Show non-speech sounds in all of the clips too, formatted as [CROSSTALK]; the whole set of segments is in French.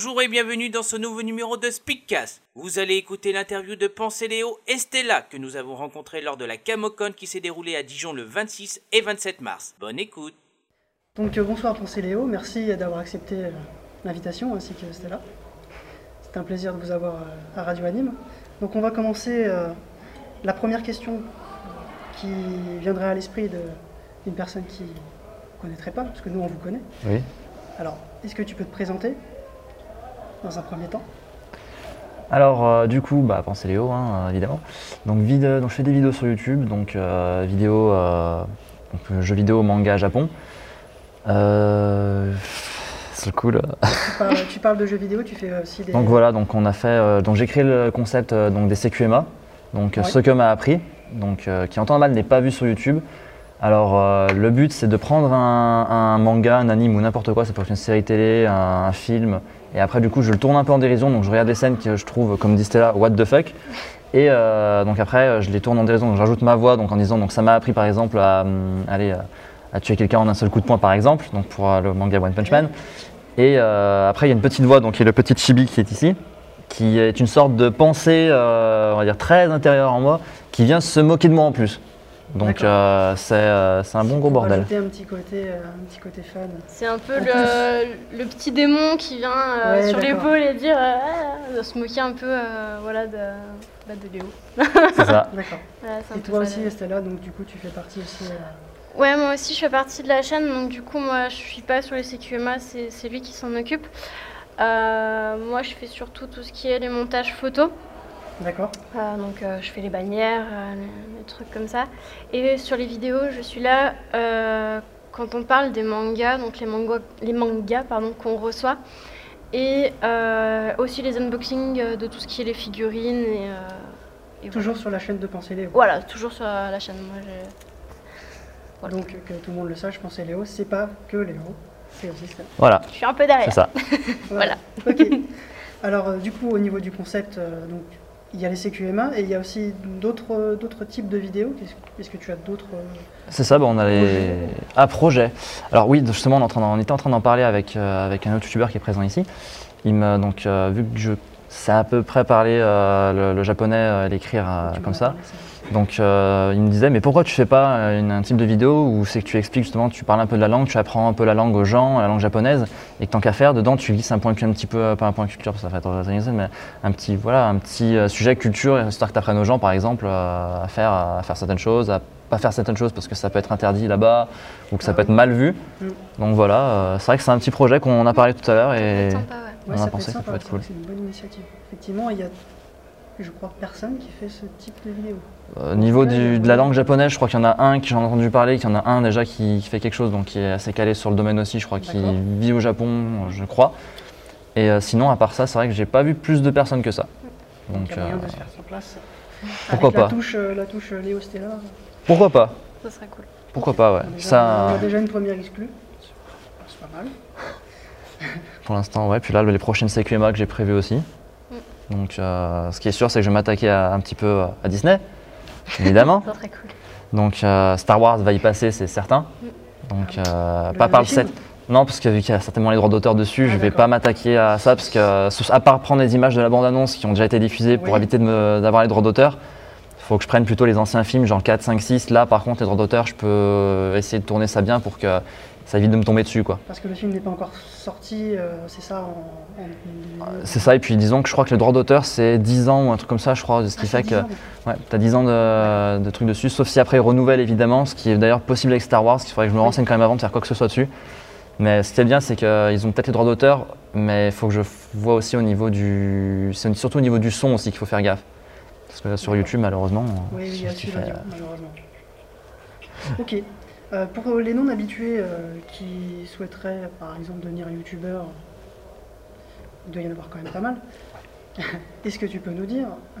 Bonjour et bienvenue dans ce nouveau numéro de Speedcast. Vous allez écouter l'interview de Pensée Léo et Stella que nous avons rencontré lors de la Camocon qui s'est déroulée à Dijon le 26 et 27 mars. Bonne écoute. Donc euh, bonsoir Pensée Léo, merci d'avoir accepté euh, l'invitation ainsi que Stella. C'est un plaisir de vous avoir euh, à Radio Anime. Donc on va commencer euh, la première question qui viendrait à l'esprit de- d'une personne qui ne connaîtrait pas, parce que nous on vous connaît. Oui. Alors, est-ce que tu peux te présenter? Dans un premier temps Alors euh, du coup, bah, pensez Léo, hein, euh, évidemment. Donc, vide- donc je fais des vidéos sur YouTube, donc euh, donc, euh, jeux vidéo, manga, Japon. C'est cool. tu parles, tu parles de jeux vidéo, tu fais aussi des... Donc voilà, donc on a fait, donc j'ai créé le concept donc des CQMA, donc Ouais. ce que m'a appris, donc qui en temps normal n'est pas vu sur YouTube. Alors le but c'est de prendre un, un manga, un anime ou n'importe quoi, ça peut être une série télé, un, un film, et après du coup je le tourne un peu en dérision, donc je regarde des scènes que je trouve, comme dit Stella, what the fuck. Et euh, donc après euh, je les tourne en dérision, donc je rajoute ma voix, donc en disant donc ça m'a appris par exemple à hum, aller à, à tuer quelqu'un en un seul coup de poing par exemple, donc pour euh, le manga One Punch Man. Et euh, après, il y a une petite voix, donc qui est le petit chibi qui est ici, qui est une sorte de pensée, euh, on va dire, très intérieure en moi, qui vient se moquer de moi en plus. Donc euh, c'est euh, c'est un bon gros bordel. rajouter un petit côté, euh, un petit côté fan. C'est un peu le, le petit démon qui vient euh, Ouais, sur l'épaule et dire de se moquer un peu euh, voilà, de, bah, de Léo. C'est ça. [LAUGHS] D'accord. C'est Et toi aussi, le- Stella, donc du coup, tu fais partie aussi... euh, Ouais, moi aussi je fais partie de la chaîne, donc du coup moi je suis pas sur les CQMA, c'est c'est lui qui s'en occupe. Euh, moi je fais surtout tout ce qui est les montages photos. D'accord Euh, donc euh, je fais les bannières, euh, les, les trucs comme ça. Et sur les vidéos, je suis là euh, quand on parle des mangas, donc les mangas, les mangas pardon, qu'on reçoit. Et euh, aussi les unboxings de tout ce qui est les figurines. Et, euh, et Toujours sur la chaîne de Pensée Léo. voilà. Voilà, toujours sur la chaîne. Moi, Voilà. Donc que tout le monde le sache, Pensée Léo, c'est pas que Léo, c'est aussi. Voilà, je suis un peu derrière. c'est ça. [LAUGHS] Voilà. Ok. Alors, euh, du coup, au niveau du concept, euh, donc, il y a les CQMA et il y a aussi d'autres d'autres types de vidéos. Est-ce que tu as d'autres. euh, C'est ça, bah, on a les. Ah, projet. Alors, oui, justement, on, est en train on était en train d'en parler avec, euh, avec un autre youtubeur qui est présent ici. Il m'a donc, euh, vu que je sais à peu près parler euh, le, le japonais et l'écrire comme ça Donc euh, il me disait mais pourquoi tu fais pas euh, une- un type de vidéo où c'est que tu expliques justement, tu parles un peu de la langue, tu apprends un peu la langue aux gens, la langue japonaise, et que tant qu'à faire, dedans tu glisses un point un petit peu, euh, pas un point culture, parce que ça fait trop mais un petit, voilà, un petit sujet culture, histoire que tu apprennes aux gens par exemple euh, à, faire, à faire certaines choses, à pas faire certaines choses parce que ça peut être interdit là-bas, ou que ça Ah peut être mal vu. Mm. Donc voilà, euh, c'est vrai que c'est un petit projet qu'on a parlé tout à l'heure Ça peut et être sympa, ouais. on Ouais, a ça peut pensé être que ça sympa, peut être c'est cool. c'est une bonne initiative. Effectivement, il y a, je crois, personne qui fait ce type de vidéo. Au niveau Ouais, du- de la langue japonaise, je crois qu'il y en a un qui j'en ai entendu parler, qu'il y en a un déjà qui, qui fait quelque chose, donc qui est assez calé sur le domaine aussi, je crois, qui D'accord. vit au Japon, je crois. Et euh, sinon, à part ça, c'est vrai que j'ai pas vu plus de personnes que ça. Donc, Donc il y a moyen euh, de se faire sa place. pourquoi Avec pas. La touche, euh, la touche euh, Léo Stella. pourquoi pas Ça serait cool. Pourquoi pas, ouais. On a déjà, Ça, on a déjà une première exclue. C'est pas mal. [LAUGHS] pour l'instant, ouais. Puis là, les prochaines CQMA que j'ai prévues aussi. Donc, euh, ce qui est sûr, c'est que je vais m'attaquer un petit peu à Disney, évidemment. [LAUGHS] Cool. Donc, euh, Star Wars va y passer, c'est certain. Donc, euh, Le- pas par le le film 7. Non, parce que vu qu'il y a certainement les droits d'auteur dessus, Ah, je vais d'accord. pas m'attaquer à ça, parce que, euh, à part prendre les images de la bande-annonce qui ont déjà été diffusées pour éviter d'avoir les droits d'auteur, il faut que je prenne plutôt les anciens films, genre 4, 5, 6. Là, par contre, les droits d'auteur, je peux essayer de tourner ça bien pour que ça évite de me tomber dessus, quoi. Parce que le film n'est pas encore sorti, euh, c'est ça en. en- C'est ça, et puis disons que je crois que le droit d'auteur, c'est 10 ans ou un truc comme ça, je crois, ce qui Ah, fait que 10 ans. ouais, tu as 10 ans de, de trucs dessus, sauf si après ils renouvellent évidemment, ce qui est d'ailleurs possible avec Star Wars, qu'il faudrait que je me renseigne quand même avant de faire quoi que ce soit dessus. Mais ce qui est bien, c'est qu'ils ont peut-être les droits d'auteur, mais il faut que je vois aussi au niveau du. C'est surtout au niveau du son aussi qu'il faut faire gaffe. Parce que là, sur. YouTube, malheureusement. Oui, oui, il y a fait- l'audio, malheureusement. Ok. Euh, pour les non-habitués euh, qui souhaiteraient, par exemple, devenir youtubeur, il doit y en avoir quand même pas mal. [LAUGHS] Est-ce que tu peux nous dire euh,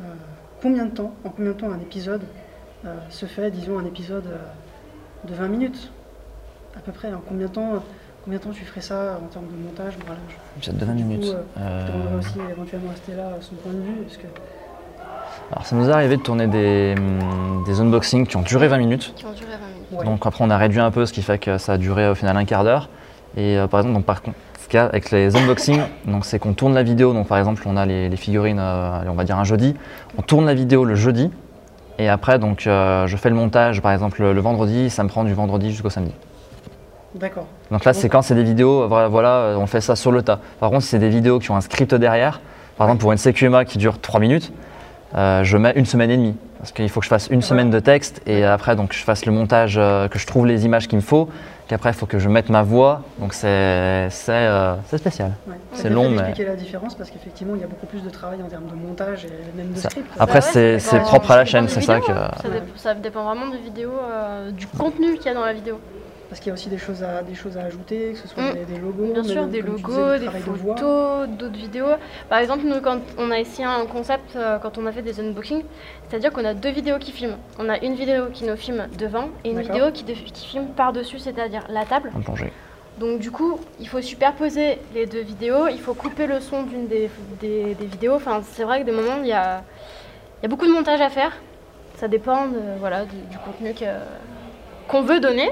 combien de temps, en combien de temps un épisode euh, se fait, disons un épisode euh, de 20 minutes à peu près En combien de temps, combien de temps tu ferais ça en termes de montage voilà, je- Épisode de 20 Du coup, minutes. euh, Euh, Je demanderai aussi éventuellement à Stella son point de vue. Est-ce que... Alors, ça nous est arrivé de tourner des, hum, des unboxings qui ont duré 20 minutes. Qui ont duré 20 minutes. Ouais. Donc après on a réduit un peu, ce qui fait que ça a duré au final un quart d'heure. Et euh, par exemple, donc, par contre, cas, avec les unboxings, c'est qu'on tourne la vidéo. Donc par exemple, on a les, les figurines, euh, on va dire un jeudi. On tourne la vidéo le jeudi. Et après, donc, euh, je fais le montage, par exemple, le, le vendredi. Ça me prend du vendredi jusqu'au samedi. D'accord. Donc là, c'est quand c'est des vidéos, voilà, voilà, on fait ça sur le tas. Par contre, si c'est des vidéos qui ont un script derrière, par exemple pour une CQMA qui dure 3 minutes, euh, je mets une semaine et demie. Parce qu'il faut que je fasse une semaine de texte et après, donc, je fasse le montage, euh, que je trouve les images qu'il me faut. Qu'après, il faut que je mette ma voix. Donc c'est c'est, euh, c'est spécial. Ouais. C'est long, mais- expliquer la différence parce qu'effectivement, il y a beaucoup plus de travail en termes de montage et même de Ça- script. Après, Bah ouais, c'est propre à la chaîne, c'est ça que. hein. Ça dépend vraiment des vidéos, euh, du contenu qu'il y a dans la vidéo. Parce qu'il y a aussi des choses à, des choses à ajouter, que ce soit Mm. des, des logos, Bien sûr, des disais, logos, des de photos, d'autres vidéos. Par exemple, nous, quand on a essayé un concept, euh, quand on a fait des unboxings, c'est-à-dire qu'on a deux vidéos qui filment. On a une vidéo qui nous filme devant et une vidéo qui, qui filme par-dessus, c'est-à-dire la table. en. Donc du coup, il faut superposer les deux vidéos, il faut couper le son d'une des, des- des vidéos. Enfin, c'est vrai que des moments, il y a, il y a beaucoup de montage à faire. Ça dépend de- voilà, du, du contenu que- qu'on veut donner,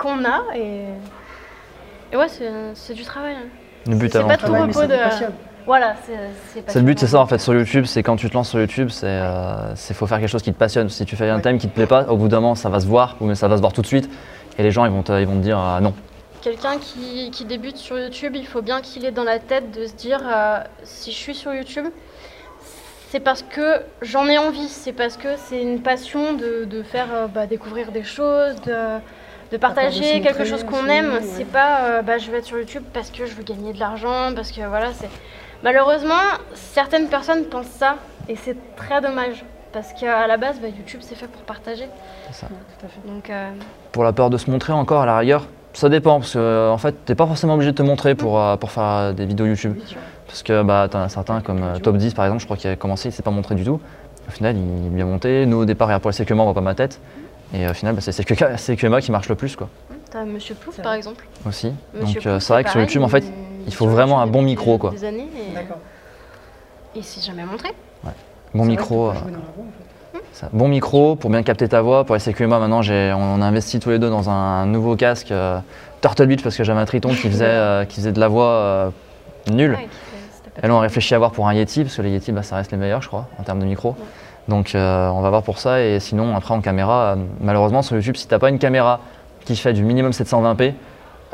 qu'on a. Et, et ouais, c'est c'est du travail. hein. Le but C'est avant pas tout. Travail, repos de- passionne. Voilà, c'est le but, c'est ça en fait sur YouTube, c'est quand tu te lances sur YouTube, c'est euh, c'est faut faire quelque chose qui te passionne. Si tu fais un Ouais. thème qui te plaît pas, au bout d'un moment ça va se voir, ou ça va se voir tout de suite, et les gens ils vont te, ils vont te dire ah, non. Quelqu'un qui, qui débute sur YouTube, il faut bien qu'il ait dans la tête de se dire euh, si je suis sur YouTube, c'est parce que j'en ai envie, c'est parce que c'est une passion de, de faire euh, bah, découvrir des choses, de, de partager quelque chose qu'on aime. ouais. C'est pas euh, bah, je vais être sur YouTube parce que je veux gagner de l'argent, parce que voilà, c'est. Malheureusement, certaines personnes pensent ça et c'est très dommage parce qu'à la base, bah, YouTube c'est fait pour partager. Ouais, tout à fait. Donc. euh, Pour la peur de se montrer encore à la rigueur, ça dépend parce que euh, en fait t'es pas forcément obligé de te montrer pour, euh, pour faire des vidéos YouTube. Oui. Parce que bah, t'en as certains comme euh, Top 10 par exemple, je crois qu'il a commencé, il s'est pas montré du tout. Au final il est bien monté. Nous au départ, pour les CQMA on voit pas ma tête. Et au final bah, c'est CQMA [LAUGHS] qui marche le plus quoi. T'as Monsieur Plouf par exemple. Aussi. Monsieur Donc euh, c'est vrai que sur YouTube en fait il faut vraiment un bon micro quoi. Des années et, D'accord. et c'est jamais montré. Bon micro. euh. Ça. Bon micro pour bien capter ta voix. Pour les CQMA, maintenant, j'ai- on a investi tous les deux dans un nouveau casque euh, Turtle Beach parce que j'avais un Triton qui faisait, [LAUGHS] euh, qui faisait de la voix euh, nulle. Ouais, Et là, on réfléchit à voir pour un Yeti parce que les Yeti, bah, ça reste les meilleurs, je crois, en termes de micro. Donc, euh, on va voir pour ça. Et sinon, après, en caméra, malheureusement, sur YouTube, si t'as pas une caméra qui fait du minimum 720p,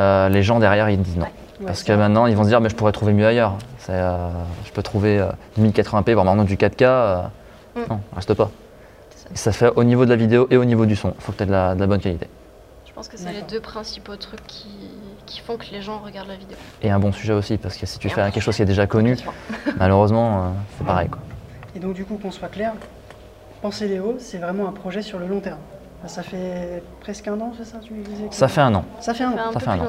euh, les gens derrière, ils disent non. Ouais, Parce que vrai. maintenant, ils vont se dire, mais je pourrais trouver mieux ailleurs. Euh, je peux trouver euh, du 1080p, voire maintenant du 4K. euh, Mm. Non, reste pas. C'est ça. Et ça fait au niveau de la vidéo et au niveau du son. Il faut que tu aies de la, de la bonne qualité. Je pense que c'est les deux principaux trucs qui, qui font que les gens regardent la vidéo. Et un bon sujet aussi, parce que si tu Et fais quelque chose qui est déjà connu, [LAUGHS] malheureusement, euh, c'est pareil. Quoi. Et donc, du coup, qu'on soit clair, Penser Léo, c'est vraiment un projet sur le long terme. Ça fait presque un an, c'est ça, tu me disais Ça fait un an, Ça fait un an. un Ça fait un an.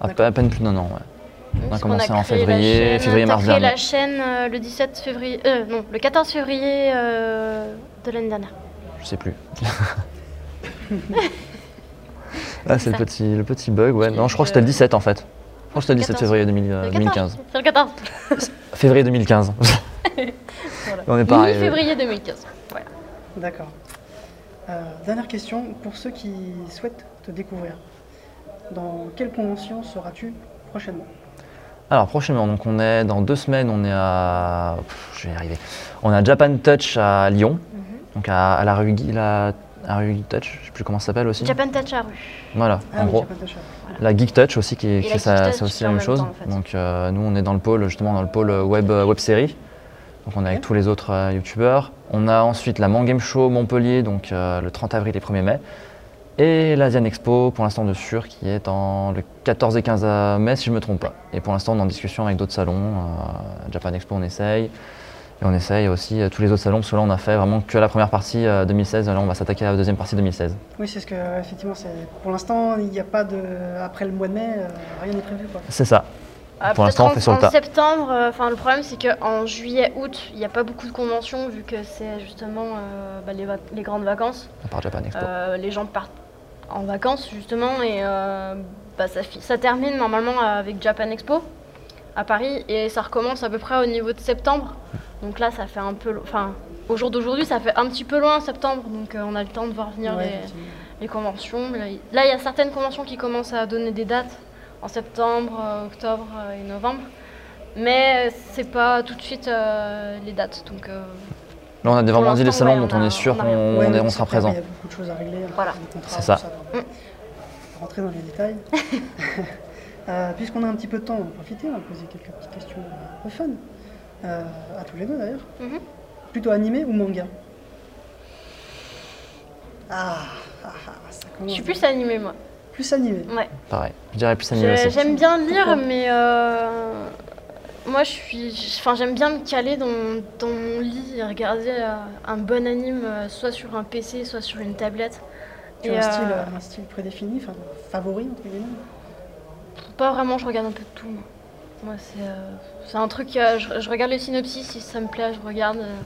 à, peu- à peine plus d'un an. Ouais. Oui, a commencé a en février- chaîne- février, mars créé dernier. la chaîne euh, le 17 février, euh, non, le 14 février euh, de l'année dernière. Je sais plus. [LAUGHS] ah, c'est le petit, le petit bug, ouais. Non, je crois que c'était le euh, 17 en fait. Je crois que c'était le 17 14. février 2000, euh, Le 2015. C'est le 14. Février 2015. Voilà. [LAUGHS] On est pareil. ouais. Mi-février 2015. D'accord. Euh, dernière question, pour ceux qui souhaitent te découvrir, dans quelle convention seras-tu prochainement? Alors prochainement, donc on est dans deux semaines, on est à, pff, je vais y arriver. On a Japan Touch à Lyon, Mhm. donc à, à la rue la, à rue Geek Touch, je sais plus comment ça s'appelle aussi. Japan Touch à rue. Voilà, Ah en gros. Japan Touch. La Geek Touch aussi qui, ça, Touch, c'est aussi la même chose. temps, en fait. Donc euh, nous on est dans le pôle justement dans le pôle euh, web web série. Donc on est avec tous les autres euh, youtubeurs. On a ensuite la Man Game Show Montpellier donc euh, le 30 avril et 1er mai. Et l'Asian Expo pour l'instant de sûr qui est en le 14 et 15 mai si je ne me trompe pas. Et pour l'instant on est en discussion avec d'autres salons. euh, Japan Expo on essaye. Et on essaye aussi tous les autres salons parce que là on a fait vraiment que la première partie euh, 2016. Là on va s'attaquer à la deuxième partie 2016. Oui, c'est ce que, effectivement, pour l'instant, il n'y a pas de. Après le mois de mai, rien n'est prévu. C'est ça. Ah, Pour l'instant, on en- fait sur le en tas. septembre, euh, enfin le problème c'est qu'en juillet, août, il n'y a pas beaucoup de conventions vu que c'est justement euh, bah, les, grandes vacances. À part Japan Expo. Euh, les gens partent en vacances justement et euh, bah, ça, fi- ça termine normalement avec Japan Expo à Paris et ça recommence à peu près au niveau de septembre. Donc là ça fait un peu, lo- enfin au jour d'aujourd'hui ça fait un petit peu loin septembre donc euh, on a le temps de voir venir Ouais, les, conventions. Là, il là, il y a certaines conventions qui commencent à donner des dates en septembre, euh, octobre euh, et novembre. Mais c'est pas tout de suite euh, les dates. Donc euh, Là, on a vraiment dit les salons ouais, dont on est sûr qu'on rien. on Ouais, est- mais on c'est sera présent. Il y a beaucoup de choses à régler. hein, Voilà. C'est ça. va Rentrer dans les détails. [LAUGHS] Euh, Puisqu'on a un petit peu de temps, on va profiter, on va poser quelques petites questions euh, un peu fun. Euh, à tous les deux d'ailleurs. Mhm. Plutôt animé ou manga? Ah, ah, ah, ça je commence. suis plus animée moi. Plus animé. Ouais. Pareil. Je dirais plus animé aussi. J'aime bien lire, Pourquoi mais euh, moi je suis. Enfin, j'aime bien me caler dans, dans mon lit et regarder euh, un bon anime, euh, soit sur un PC, soit sur une tablette. Tu as un, euh, style, euh, un style prédéfini, enfin, favori entre guillemets Pas vraiment, je regarde un peu de tout. Moi, Moi, c'est euh, c'est un truc. euh, je, je regarde le synopsis, si ça me plaît, je regarde. euh,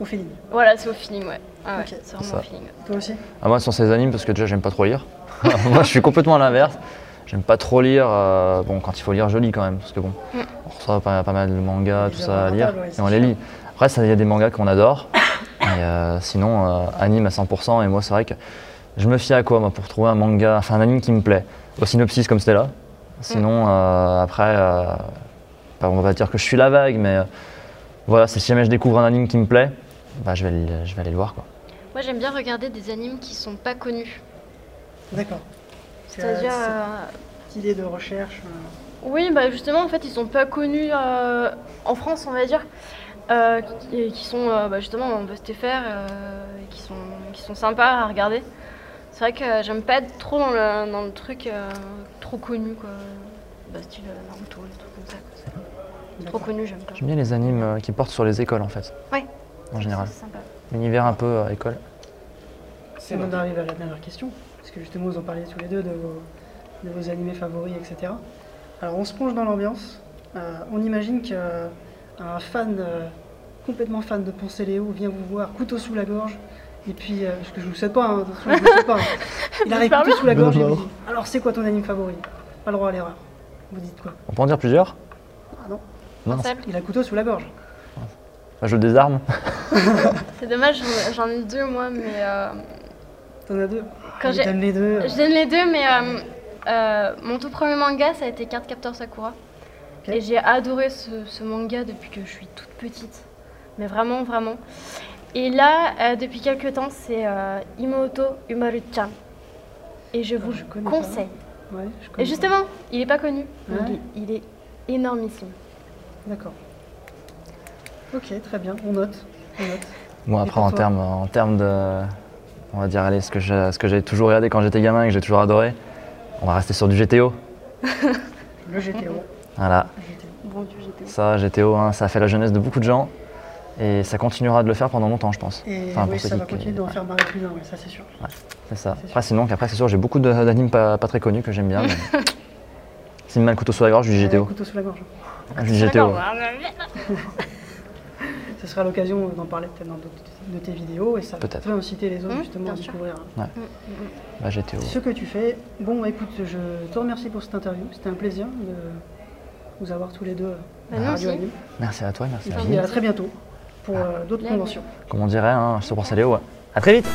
Au feeling. voilà, c'est au feeling, ouais. Ah ouais, Ok, c'est vraiment feeling. Toi aussi Ah, moi, sur ces animes, parce que déjà, j'aime pas trop lire. [LAUGHS] moi, je suis complètement à l'inverse. J'aime pas trop lire. euh, bon, quand il faut lire, je lis quand même. Parce que bon, Mm. on reçoit pas, pas mal de mangas, tout ça à lire. ouais, et on les lit. Après, ça, il y a des mangas qu'on adore. [COUGHS] et euh, sinon, euh, anime à 100%. Et moi, c'est vrai que je me fie à quoi, moi, pour trouver un manga, enfin un anime qui me plaît? Au synopsis, comme c'était là. Sinon, euh, après, euh, bah, on va pas dire que je suis la vague, mais euh, voilà, c'est si jamais je découvre un anime qui me plaît, bah, je, vais, le- je vais aller le voir. Quoi. Moi, j'aime bien regarder des animes qui sont pas connus. D'accord. C'est, C'est-à-dire. euh, euh, cette idée de recherche. euh, Oui, bah justement, en fait, ils sont pas connus euh, en France, on va dire, euh, qui, et qui sont euh, bah, justement en euh, et qui sont, qui sont sympas à regarder. C'est vrai que j'aime pas être trop dans le, dans le truc euh, trop connu, quoi. Bah, style Naruto, des trucs comme ça. quoi. Trop connu, j'aime pas. J'aime bien les animes euh, qui portent sur les écoles en fait, Ouais. En général. L'univers un peu euh, école. C'est On en arrive à la dernière question, parce que justement vous en parliez tous les deux de vos, de vos animés favoris, etc. Alors on se plonge dans l'ambiance. Euh, on imagine qu'un fan, euh, complètement fan de Ponce Léo, vient vous voir couteau sous la gorge, et puis, euh, ce que je vous souhaite pas, hein, je vous souhaite pas. hein. [LAUGHS] Il arrive couteau sous la gorge et vous dit Alors c'est quoi ton anime favori? Pas le droit à l'erreur. Vous dites quoi? On peut en dire plusieurs? Ah non, Non, il a couteau sous la gorge. Je le désarme. [LAUGHS] C'est dommage, j'en- ai deux moi, mais euh, T'en as deux Quand j'ai- donne les deux. Je donne les deux, mais euh, euh, mon tout premier manga, ça a été Card Captor Sakura. Et j'ai adoré ce, ce manga depuis que je suis toute petite. Mais vraiment, vraiment. Et là, euh, depuis quelques temps, c'est euh, Imoto Umaru-chan. Et je vous je connais pas. conseille. Ouais, je connais Et justement, il n'est pas connu. Ouais. Il, est, il est énormissime. D'accord. Ok, très bien, on note. On note. Bon, après, en termes, en termes de. On va dire, allez, ce que j'ai ce que j'ai toujours regardé quand j'étais gamin et que j'ai toujours adoré, on va rester sur du GTO. [LAUGHS] Le GTO. Voilà. Bon ça, GTO, hein, ça a fait la jeunesse de beaucoup de gens et ça continuera de le faire pendant longtemps, je pense. Et Enfin, oui, ça va continuer d'en faire marrer plus d'un, ouais, ça c'est sûr. C'est ça. C'est Après, sinon, après, c'est sûr, j'ai beaucoup de- d'animes pas, pas très connus que j'aime bien. mais S'il me met le couteau sous la gorge, je dis GTO. couteau sous la gorge. Je dis GTO. [LAUGHS] Ce sera l'occasion d'en parler peut-être dans d'autres de tes vidéos et ça peut inciter les autres Mmh, justement à découvrir Bah, GTO. ce que tu fais. Bon, écoute, je te remercie pour cette interview. C'était un plaisir de vous avoir tous les deux Bah, à Radio aussi. Anime. Merci à toi, merci Et à puis vous. à très bientôt pour euh, d'autres Là, conventions. Comme on dirait, hein, je te pense aller, ouais. À très vite